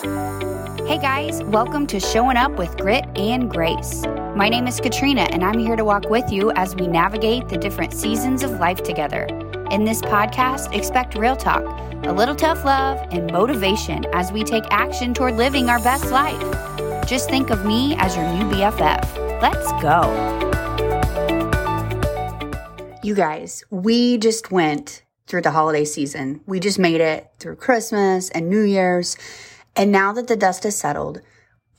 Hey guys, welcome to Showing Up with Grit and Grace. My name is Katrina, and I'm here to walk with you as we navigate the different seasons of life together. In this podcast, expect real talk, a little tough love, and motivation as we take action toward living our best life. Just think of me as your new BFF. Let's go. You guys, we just went through the holiday season. We just made it through Christmas and New Year's. And now that the dust has settled,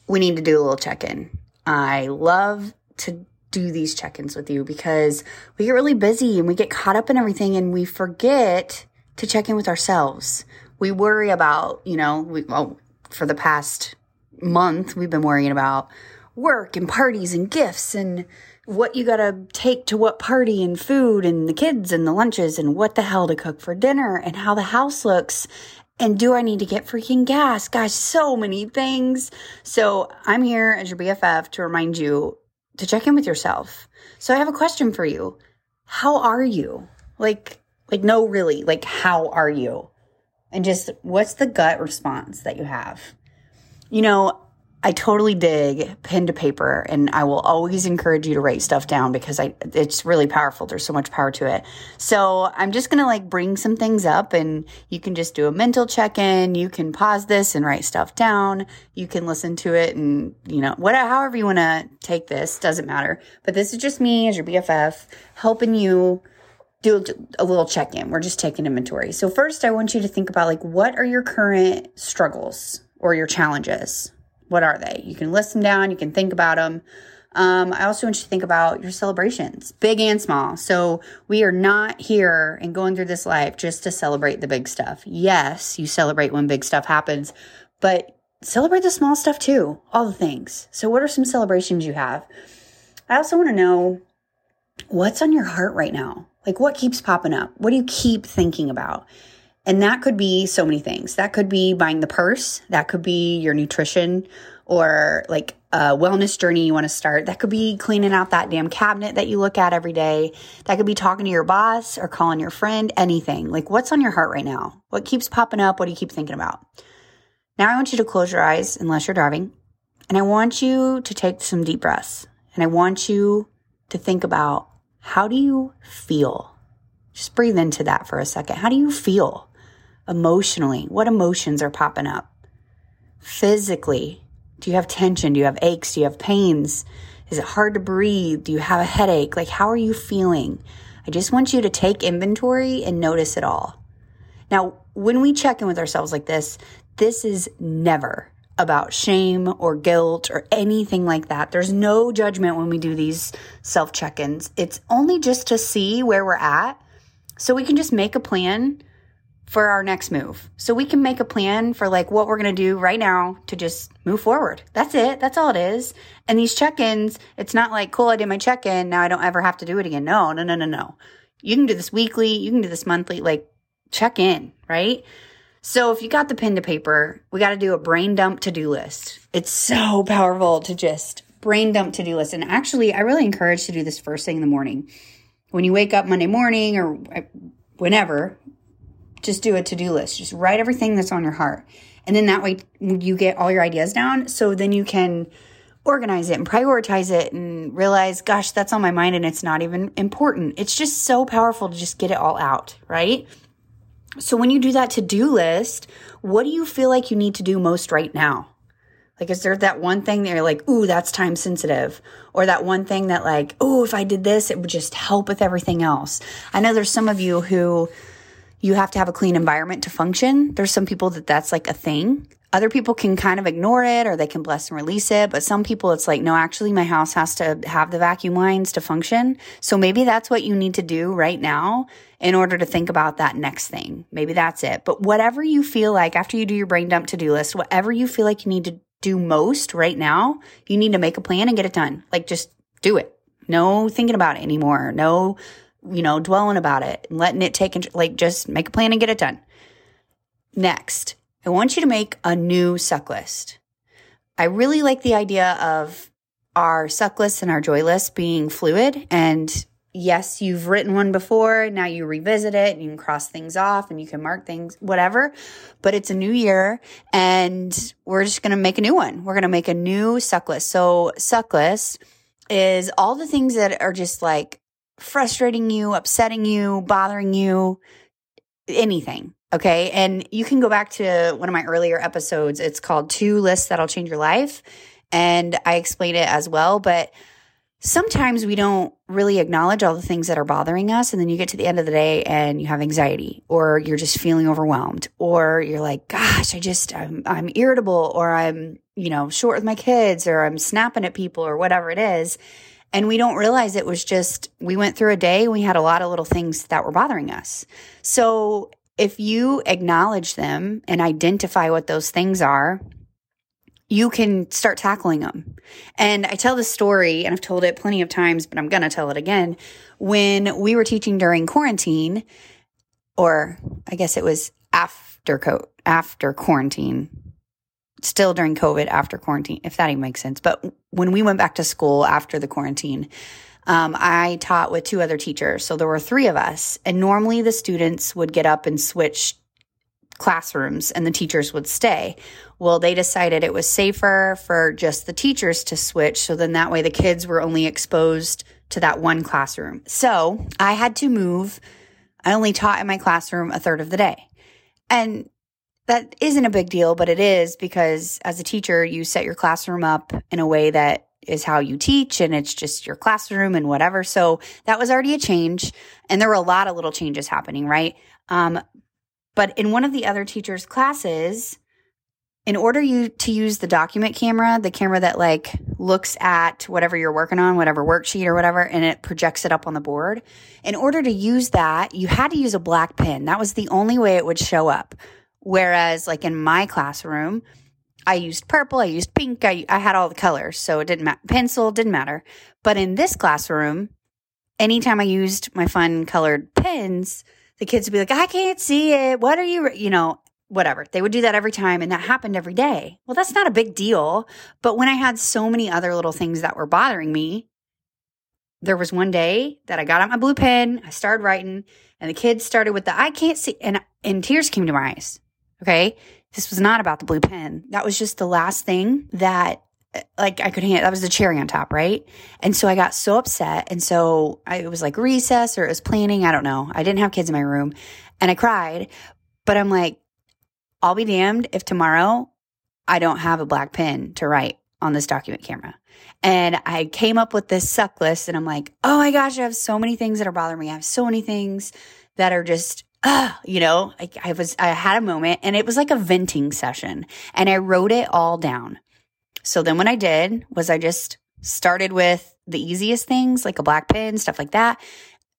we need to do a little check in. I love to do these check ins with you because we get really busy and we get caught up in everything and we forget to check in with ourselves. We worry about, you know, we, well, for the past month, we've been worrying about work and parties and gifts and what you gotta take to what party and food and the kids and the lunches and what the hell to cook for dinner and how the house looks and do I need to get freaking gas? Gosh, so many things. So I'm here as your BFF to remind you to check in with yourself. So I have a question for you. How are you? Like, like, no, really, like, how are you? And just what's the gut response that you have? You know, I totally dig pen to paper and I will always encourage you to write stuff down because I it's really powerful. There's so much power to it. So I'm just gonna like bring some things up and you can just do a mental check-in. You can pause this and write stuff down. You can listen to it and you know, whatever however you wanna take this, doesn't matter. But this is just me as your BFF helping you do a little check in. We're just taking inventory. So first I want you to think about like what are your current struggles or your challenges? What are they? You can list them down, you can think about them. Um, I also want you to think about your celebrations, big and small. So we are not here and going through this life just to celebrate the big stuff. Yes, you celebrate when big stuff happens, but celebrate the small stuff too, all the things. So, what are some celebrations you have? I also want to know what's on your heart right now. Like, what keeps popping up? What do you keep thinking about? And that could be so many things. That could be buying the purse. That could be your nutrition or like a wellness journey you want to start. That could be cleaning out that damn cabinet that you look at every day. That could be talking to your boss or calling your friend, anything. Like what's on your heart right now? What keeps popping up? What do you keep thinking about? Now I want you to close your eyes unless you're driving. And I want you to take some deep breaths. And I want you to think about how do you feel? Just breathe into that for a second. How do you feel? Emotionally? What emotions are popping up? Physically, do you have tension? Do you have aches? Do you have pains? Is it hard to breathe? Do you have a headache? Like, how are you feeling? I just want you to take inventory and notice it all. Now, when we check in with ourselves like this, this is never about shame or guilt or anything like that. There's no judgment when we do these self check ins. It's only just to see where we're at so we can just make a plan for our next move. So we can make a plan for like what we're going to do right now to just move forward. That's it. That's all it is. And these check-ins, it's not like, cool, I did my check-in. Now I don't ever have to do it again. No, no, no, no, no. You can do this weekly. You can do this monthly, like check in, right? So if you got the pen to paper, we got to do a brain dump to-do list. It's so powerful to just brain dump to-do list. And actually, I really encourage to do this first thing in the morning. When you wake up Monday morning or uh, whenever, just do a to-do list. Just write everything that's on your heart. And then that way you get all your ideas down. So then you can organize it and prioritize it and realize, gosh, that's on my mind and it's not even important. It's just so powerful to just get it all out, right? So when you do that to-do list, what do you feel like you need to do most right now? Like, is there that one thing that you're like, ooh, that's time sensitive? Or that one thing that, like, oh, if I did this, it would just help with everything else? I know there's some of you who you have to have a clean environment to function. There's some people that that's like a thing. Other people can kind of ignore it or they can bless and release it. But some people, it's like, no, actually, my house has to have the vacuum lines to function. So maybe that's what you need to do right now in order to think about that next thing. Maybe that's it. But whatever you feel like after you do your brain dump to do list, whatever you feel like you need to do most right now, you need to make a plan and get it done. Like just do it. No thinking about it anymore. No you know, dwelling about it and letting it take, and like, just make a plan and get it done. Next, I want you to make a new suck list. I really like the idea of our suck list and our joy list being fluid and yes, you've written one before, now you revisit it and you can cross things off and you can mark things, whatever. But it's a new year and we're just going to make a new one. We're going to make a new suck list. So, suck list is all the things that are just like frustrating you, upsetting you, bothering you, anything. Okay. And you can go back to one of my earlier episodes. It's called Two Lists That'll Change Your Life. And I explain it as well. But sometimes we don't really acknowledge all the things that are bothering us. And then you get to the end of the day and you have anxiety or you're just feeling overwhelmed or you're like, gosh, I just, I'm, I'm irritable or I'm, you know, short with my kids or I'm snapping at people or whatever it is. And we don't realize it was just, we went through a day, we had a lot of little things that were bothering us. So if you acknowledge them and identify what those things are, you can start tackling them. And I tell this story, and I've told it plenty of times, but I'm going to tell it again. When we were teaching during quarantine, or I guess it was after after quarantine, still during COVID, after quarantine, if that even makes sense. But when we went back to school after the quarantine, um, I taught with two other teachers. So there were three of us. And normally the students would get up and switch classrooms and the teachers would stay. Well, they decided it was safer for just the teachers to switch. So then that way the kids were only exposed to that one classroom. So I had to move. I only taught in my classroom a third of the day. And that isn't a big deal, but it is because as a teacher, you set your classroom up in a way that is how you teach and it's just your classroom and whatever. So that was already a change. And there were a lot of little changes happening, right? Um, but in one of the other teachers' classes, in order you to use the document camera, the camera that like looks at whatever you're working on, whatever worksheet or whatever, and it projects it up on the board, in order to use that, you had to use a black pen. That was the only way it would show up. Whereas, like in my classroom, I used purple, I used pink, I, I had all the colors, so it didn't matter. Pencil didn't matter. But in this classroom, anytime I used my fun colored pens, the kids would be like, I can't see it. What are you, you know, whatever. They would do that every time and that happened every day. Well, that's not a big deal. But when I had so many other little things that were bothering me, there was one day that I got out my blue pen, I started writing, and the kids started with the I can't see and and tears came to my eyes. Okay? This was not about the blue pen. That was just the last thing that like I could hand that was the cherry on top, right? And so I got so upset. And so I, it was like recess or it was planning. I don't know. I didn't have kids in my room and I cried, but I'm like, I'll be damned if tomorrow I don't have a black pen to write on this document camera. And I came up with this suck list and I'm like, oh my gosh, I have so many things that are bothering me. I have so many things that are just uh, you know, I, I was, I had a moment and it was like a venting session and I wrote it all down. So then what I did was I just started with the easiest things like a black pen, stuff like that.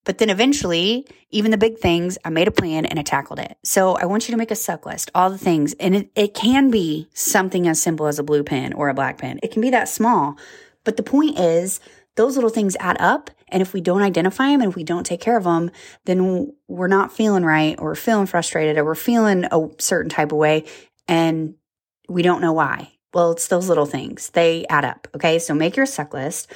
But then eventually, even the big things, I made a plan and I tackled it. So I want you to make a suck list, all the things. And it, it can be something as simple as a blue pen or a black pen. It can be that small. But the point is, those little things add up. And if we don't identify them and if we don't take care of them, then we're not feeling right or we're feeling frustrated or we're feeling a certain type of way and we don't know why. Well, it's those little things. They add up. Okay. So make your suck list.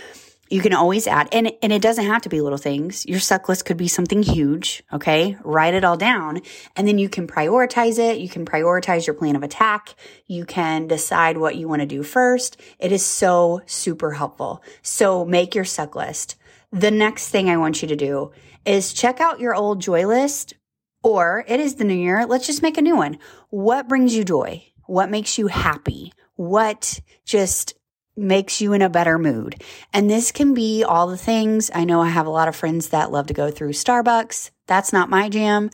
You can always add, and, and it doesn't have to be little things. Your suck list could be something huge. Okay. Write it all down and then you can prioritize it. You can prioritize your plan of attack. You can decide what you want to do first. It is so super helpful. So make your suck list. The next thing I want you to do is check out your old joy list or it is the new year. Let's just make a new one. What brings you joy? What makes you happy? What just makes you in a better mood. And this can be all the things. I know I have a lot of friends that love to go through Starbucks. That's not my jam.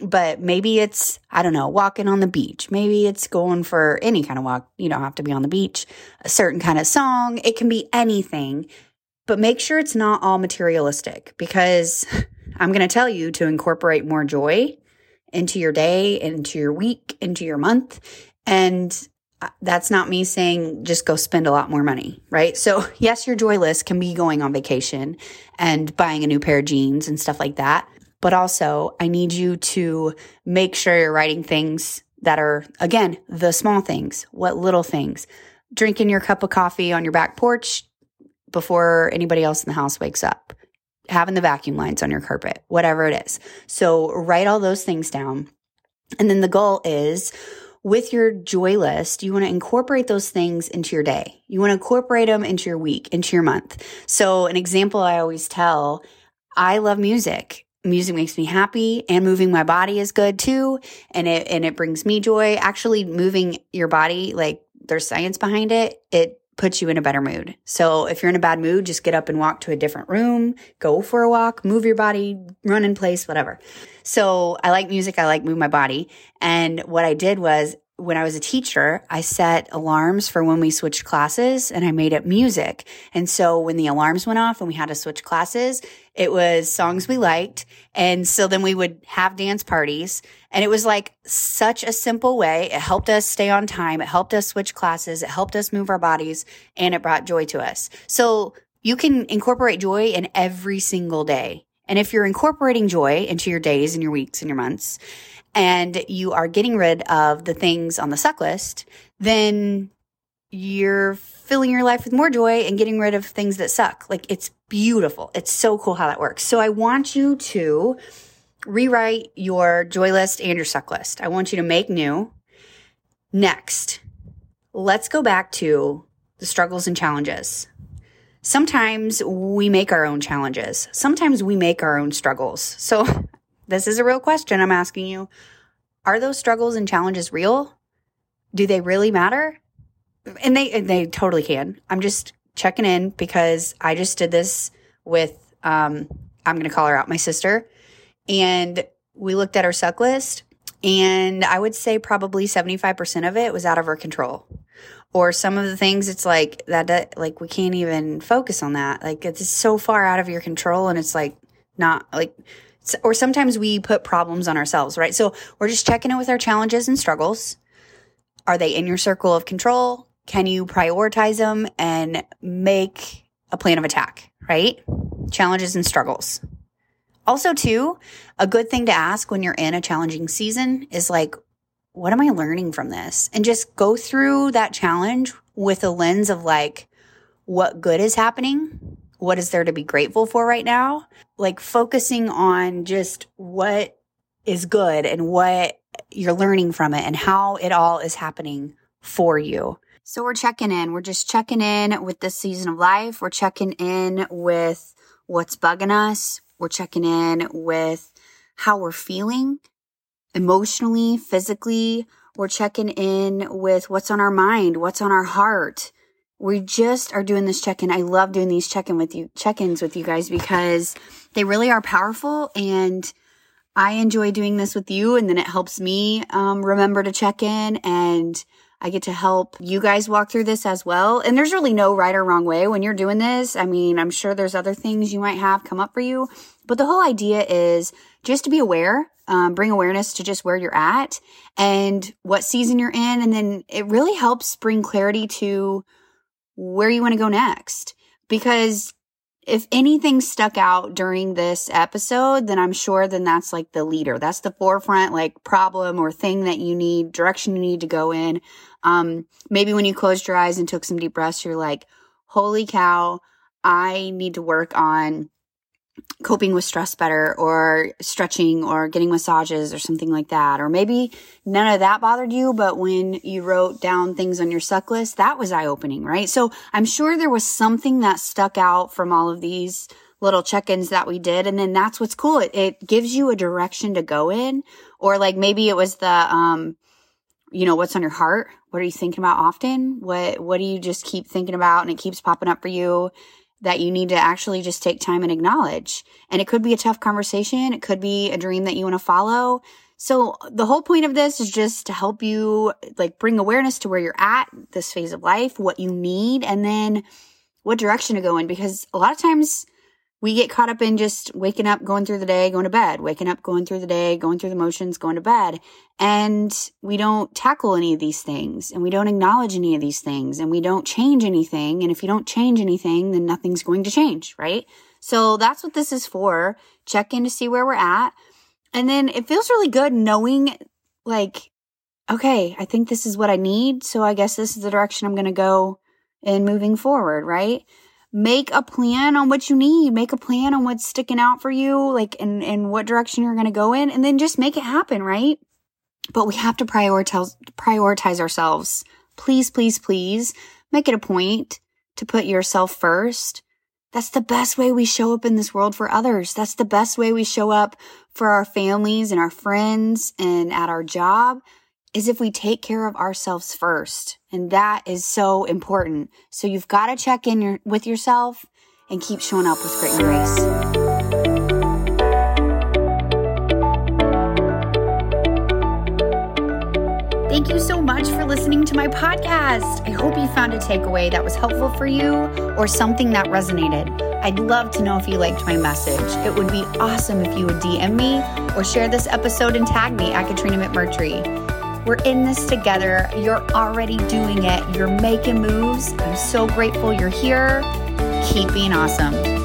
But maybe it's, I don't know, walking on the beach. Maybe it's going for any kind of walk. You don't have to be on the beach, a certain kind of song. It can be anything, but make sure it's not all materialistic because I'm going to tell you to incorporate more joy into your day, into your week, into your month. And uh, that's not me saying just go spend a lot more money, right? So, yes, your joy list can be going on vacation and buying a new pair of jeans and stuff like that. But also, I need you to make sure you're writing things that are, again, the small things. What little things? Drinking your cup of coffee on your back porch before anybody else in the house wakes up. having the vacuum lines on your carpet, whatever it is. So write all those things down. And then the goal is with your joy list, you want to incorporate those things into your day. You want to incorporate them into your week, into your month. So an example I always tell, I love music. Music makes me happy and moving my body is good too. And it, and it brings me joy. Actually moving your body, like there's science behind it. It puts you in a better mood. So if you're in a bad mood, just get up and walk to a different room, go for a walk, move your body, run in place, whatever. So I like music. I like move my body. And what I did was when I was a teacher, I set alarms for when we switched classes and I made up music. And so when the alarms went off and we had to switch classes, it was songs we liked. And so then we would have dance parties and it was like such a simple way. It helped us stay on time. It helped us switch classes. It helped us move our bodies and it brought joy to us. So you can incorporate joy in every single day. And if you're incorporating joy into your days and your weeks and your months, and you are getting rid of the things on the suck list, then you're filling your life with more joy and getting rid of things that suck. Like it's beautiful. It's so cool how that works. So I want you to rewrite your joy list and your suck list. I want you to make new. Next, let's go back to the struggles and challenges. Sometimes we make our own challenges. Sometimes we make our own struggles. So this is a real question I'm asking you. Are those struggles and challenges real? Do they really matter? And they they totally can. I'm just checking in because I just did this with um I'm going to call her out, my sister, and we looked at our suck list and I would say probably 75% of it was out of our control. Or some of the things it's like that like we can't even focus on that. Like it's so far out of your control and it's like not like or sometimes we put problems on ourselves, right? So we're just checking in with our challenges and struggles. Are they in your circle of control? Can you prioritize them and make a plan of attack, right? Challenges and struggles. Also, too, a good thing to ask when you're in a challenging season is like, what am I learning from this? And just go through that challenge with a lens of like, what good is happening? What is there to be grateful for right now? Like focusing on just what is good and what you're learning from it and how it all is happening for you. So we're checking in. We're just checking in with this season of life. We're checking in with what's bugging us. We're checking in with how we're feeling emotionally, physically. We're checking in with what's on our mind, what's on our heart, we just are doing this check-in. I love doing these check-in with you, check-ins with you guys because they really are powerful and I enjoy doing this with you and then it helps me um, remember to check in and I get to help you guys walk through this as well. And there's really no right or wrong way when you're doing this. I mean, I'm sure there's other things you might have come up for you, but the whole idea is just to be aware, um, bring awareness to just where you're at and what season you're in. And then it really helps bring clarity to where you want to go next. Because if anything stuck out during this episode, then I'm sure then that's like the leader. That's the forefront, like problem or thing that you need, direction you need to go in. Um, maybe when you closed your eyes and took some deep breaths, you're like, holy cow, I need to work on coping with stress better or stretching or getting massages or something like that. Or maybe none of that bothered you, but when you wrote down things on your suck list, that was eye opening, right? So I'm sure there was something that stuck out from all of these little check-ins that we did. And then that's what's cool. It, it gives you a direction to go in or like maybe it was the, um, you know, what's on your heart? What are you thinking about often? What, what do you just keep thinking about and it keeps popping up for you? That you need to actually just take time and acknowledge. And it could be a tough conversation. It could be a dream that you want to follow. So the whole point of this is just to help you like bring awareness to where you're at this phase of life, what you need, and then what direction to go in. Because a lot of times we get caught up in just waking up, going through the day, going to bed, waking up, going through the day, going through the motions, going to bed. And we don't tackle any of these things and we don't acknowledge any of these things and we don't change anything. And if you don't change anything, then nothing's going to change, right? So that's what this is for. Check in to see where we're at. And then it feels really good knowing like, okay, I think this is what I need. So I guess this is the direction I'm going to go in moving forward, right? Make a plan on what you need, make a plan on what's sticking out for you, like, and, and what direction you're going to go in, and then just make it happen, right? But we have to prioritize, prioritize ourselves. Please, please, please make it a point to put yourself first. That's the best way we show up in this world for others. That's the best way we show up for our families and our friends and at our job is if we take care of ourselves first. And that is so important. So you've got to check in your, with yourself and keep showing up with great grace. Thank you so much for listening to my podcast. I hope you found a takeaway that was helpful for you or something that resonated. I'd love to know if you liked my message. It would be awesome if you would DM me or share this episode and tag me at Katrina McMurtry. We're in this together. You're already doing it. You're making moves. I'm so grateful you're here. Keep being awesome.